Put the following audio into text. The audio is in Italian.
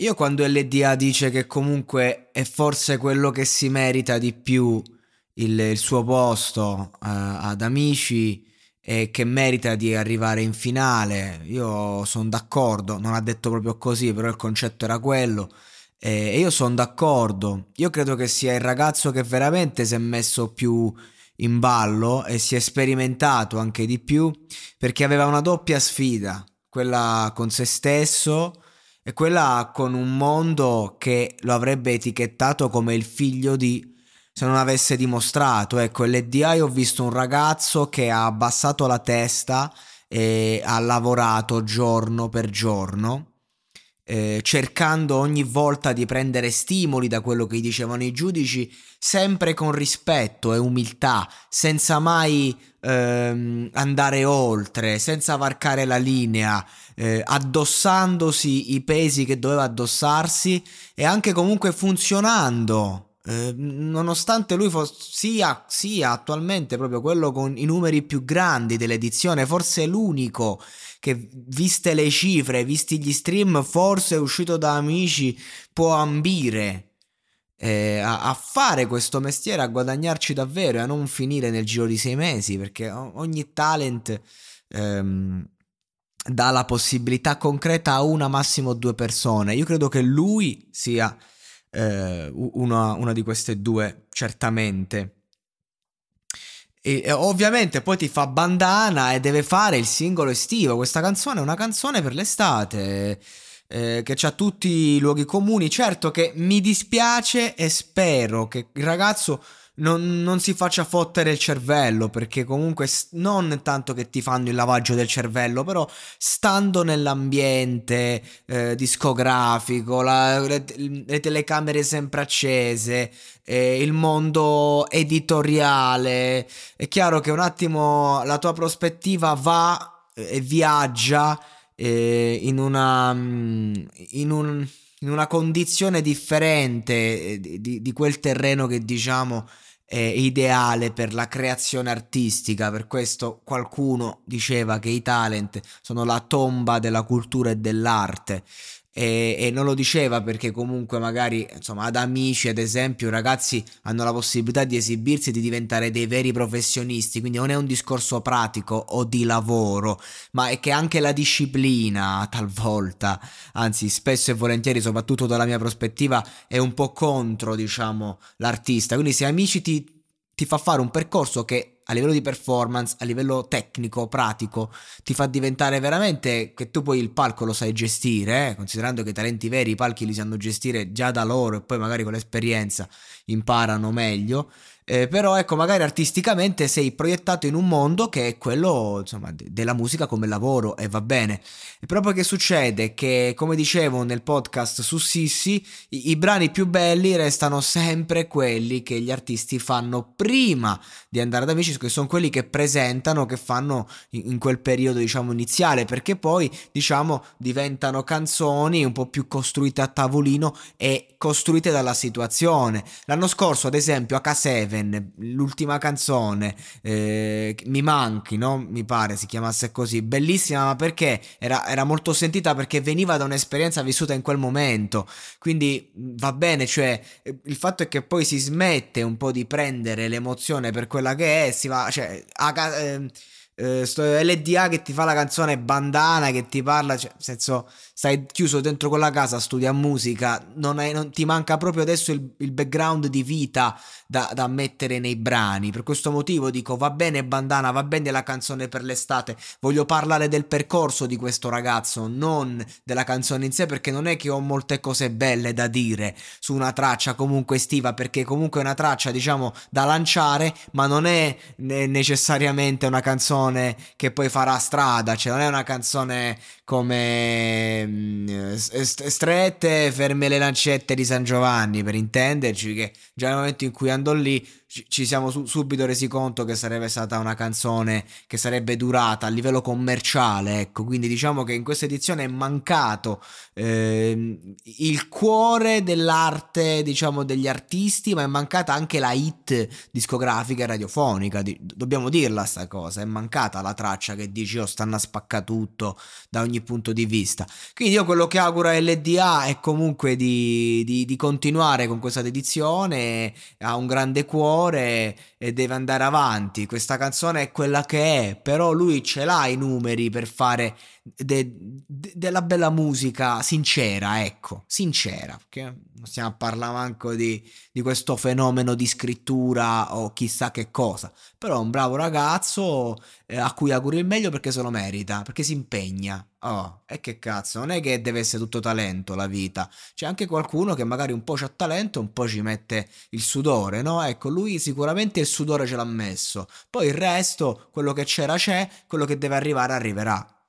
Io quando LDA dice che comunque è forse quello che si merita di più il, il suo posto uh, ad amici e che merita di arrivare in finale, io sono d'accordo, non ha detto proprio così, però il concetto era quello. E io sono d'accordo, io credo che sia il ragazzo che veramente si è messo più in ballo e si è sperimentato anche di più perché aveva una doppia sfida, quella con se stesso e quella con un mondo che lo avrebbe etichettato come il figlio di se non avesse dimostrato. Ecco, LDI ho visto un ragazzo che ha abbassato la testa e ha lavorato giorno per giorno. Eh, cercando ogni volta di prendere stimoli da quello che dicevano i giudici, sempre con rispetto e umiltà, senza mai ehm, andare oltre, senza varcare la linea, eh, addossandosi i pesi che doveva addossarsi e anche comunque funzionando eh, nonostante lui fos- sia, sia, attualmente proprio quello con i numeri più grandi dell'edizione, forse l'unico che, viste le cifre, visti gli stream, forse uscito da amici, può ambire eh, a, a, fare questo mestiere, a guadagnarci davvero e a non finire nel giro di sei mesi, perché ogni talent ehm, dà la possibilità concreta a una, massimo due persone. Io credo che lui sia eh, una, una di queste due, certamente. E, ovviamente poi ti fa bandana e deve fare il singolo estivo. Questa canzone è una canzone per l'estate. Eh, che ha tutti i luoghi comuni. Certo che mi dispiace e spero che il ragazzo non, non, si faccia fottere il cervello, perché comunque non tanto che ti fanno il lavaggio del cervello, però stando nell'ambiente eh, discografico, la, le, le, telecamere sempre accese, eh, il mondo editoriale, è chiaro che un attimo la tua prospettiva va e viaggia eh, in una... Mm, in un in una condizione differente eh, di, di, quel terreno che diciamo è ideale per la creazione artistica, per questo qualcuno diceva che i talent sono la tomba della cultura e dell'arte e, e, non lo diceva perché comunque magari insomma ad amici ad esempio i ragazzi hanno la possibilità di esibirsi e di diventare dei veri professionisti quindi non è un discorso pratico o di lavoro ma è che anche la disciplina talvolta anzi spesso e volentieri soprattutto dalla mia prospettiva è un po' contro diciamo l'artista. Quindi se amici ti ti fa fare un percorso che a livello di performance, a livello tecnico, pratico, ti fa diventare veramente che tu poi il palco lo sai gestire, eh? considerando che i talenti veri i palchi li sanno gestire già da loro e poi magari con l'esperienza imparano meglio. Eh, però ecco, magari artisticamente sei proiettato in un mondo che è quello, insomma, de- della musica come lavoro e va bene. E proprio che succede che, come dicevo nel podcast su Sissi, i-, i brani più belli restano sempre quelli che gli artisti fanno prima di andare ad amici, che sono quelli che presentano, che fanno in, in quel periodo, diciamo, iniziale, perché poi, diciamo, diventano canzoni un po' più costruite a tavolino e costruite dalla situazione. L'anno scorso, ad esempio, a K7 Seven, l'ultima canzone, eh, Mi manchi, no? Mi pare si chiamasse così, bellissima, ma perché era, era molto sentita perché veniva da un'esperienza vissuta in quel momento. Quindi va bene, cioè il fatto è che poi si smette un po' di prendere l'emozione per quella che è, si va, cioè, a, eh, eh, LDA che ti fa la canzone bandana che ti parla, cioè, nel senso stai chiuso dentro quella casa, studia musica, non, hai, non ti manca proprio adesso il, il background di vita da, da, mettere nei brani. Per questo motivo dico va bene bandana, va bene la canzone per l'estate, voglio parlare del percorso di questo ragazzo, non della canzone in sé, perché non è che ho molte cose belle da dire su una traccia comunque estiva, perché comunque è una traccia diciamo da lanciare, ma non è necessariamente una canzone che poi farà strada, cioè non è una canzone come mm, strette, ferme le lancette di San Giovanni, per intenderci, che già nel momento in cui andò lì ci siamo su- subito resi conto che sarebbe stata una canzone che sarebbe durata a livello commerciale, ecco, quindi diciamo che in questa edizione è mancato eh, il cuore dell'arte, diciamo, degli artisti, ma è mancata anche la hit discografica e radiofonica, di- dobbiamo dirla sta cosa, è mancata spaccata la traccia che dici oh stanno a spacca tutto da ogni punto di vista. Quindi io quello che auguro a LDA è comunque di, di, di continuare con questa dedizione, ha un grande cuore e deve andare avanti. Questa canzone è quella che è, però lui ce l'ha i numeri per fare de, de, della bella musica sincera, ecco, sincera, perché non stiamo a parlare manco di, di questo fenomeno di scrittura o chissà che cosa, però è un bravo ragazzo eh, a cui auguro il meglio perché se lo merita, perché si impegna. Oh, e che cazzo, non è che deve essere tutto talento la vita, c'è anche qualcuno che magari un po' c'ha talento, un po' ci mette il sudore, no? Ecco, lui sicuramente il sudore ce l'ha messo, poi il resto, quello che c'era c'è, quello che deve arrivare arriverà.